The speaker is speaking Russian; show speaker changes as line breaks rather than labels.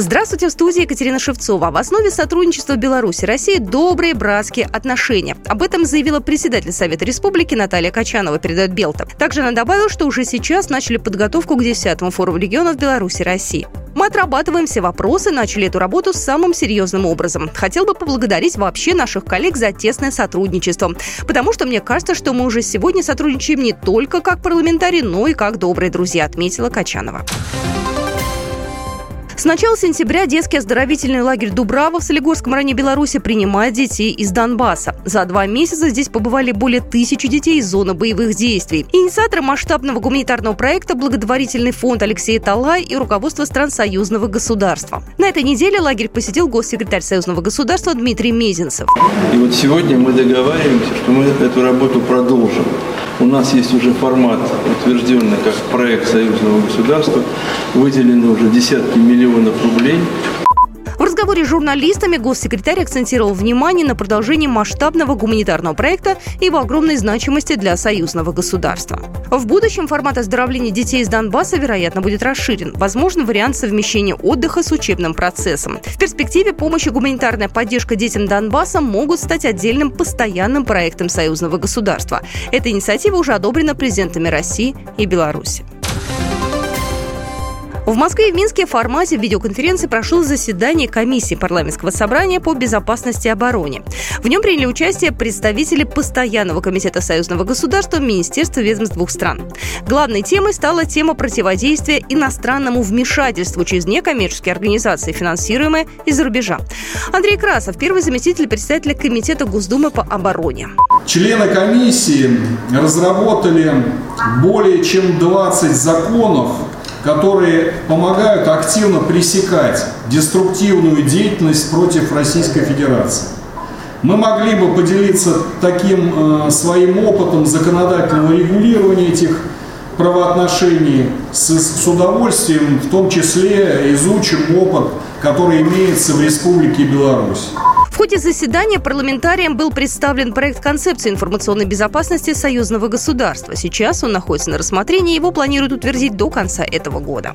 Здравствуйте, в студии Екатерина Шевцова. В основе сотрудничества Беларуси и России добрые братские отношения. Об этом заявила председатель Совета Республики Наталья Качанова, передает Белта. Также она добавила, что уже сейчас начали подготовку к 10-му форуму регионов Беларуси и России. Мы отрабатываем все вопросы, начали эту работу самым серьезным образом. Хотел бы поблагодарить вообще наших коллег за тесное сотрудничество, потому что мне кажется, что мы уже сегодня сотрудничаем не только как парламентарии, но и как добрые друзья, отметила Качанова. С начала сентября детский оздоровительный лагерь Дубрава в Солигорском районе Беларуси принимает детей из Донбасса. За два месяца здесь побывали более тысячи детей из зоны боевых действий. Инициаторы масштабного гуманитарного проекта благотворительный фонд Алексея Талай и руководство стран союзного государства. На этой неделе лагерь посетил госсекретарь союзного государства Дмитрий Мезенцев.
И вот сегодня мы договариваемся, что мы эту работу продолжим. У нас есть уже формат, утвержденный как проект союзного государства. Выделены уже десятки миллионов рублей
разговоре с журналистами госсекретарь акцентировал внимание на продолжении масштабного гуманитарного проекта и его огромной значимости для союзного государства. В будущем формат оздоровления детей из Донбасса, вероятно, будет расширен. Возможно, вариант совмещения отдыха с учебным процессом. В перспективе помощь и гуманитарная поддержка детям Донбасса могут стать отдельным постоянным проектом союзного государства. Эта инициатива уже одобрена президентами России и Беларуси. В Москве и в Минске в формате видеоконференции прошло заседание комиссии парламентского собрания по безопасности и обороне. В нем приняли участие представители постоянного комитета союзного государства, министерства ведомств двух стран. Главной темой стала тема противодействия иностранному вмешательству через некоммерческие организации, финансируемые из-за рубежа. Андрей Красов, первый заместитель председателя комитета Госдумы по обороне.
Члены комиссии разработали более чем 20 законов, которые помогают активно пресекать деструктивную деятельность против Российской Федерации. Мы могли бы поделиться таким э, своим опытом законодательного регулирования этих правоотношений с, с удовольствием, в том числе изучим опыт, который имеется в Республике Беларусь.
Ходе заседания парламентариям был представлен проект концепции информационной безопасности союзного государства. Сейчас он находится на рассмотрении, его планируют утвердить до конца этого года.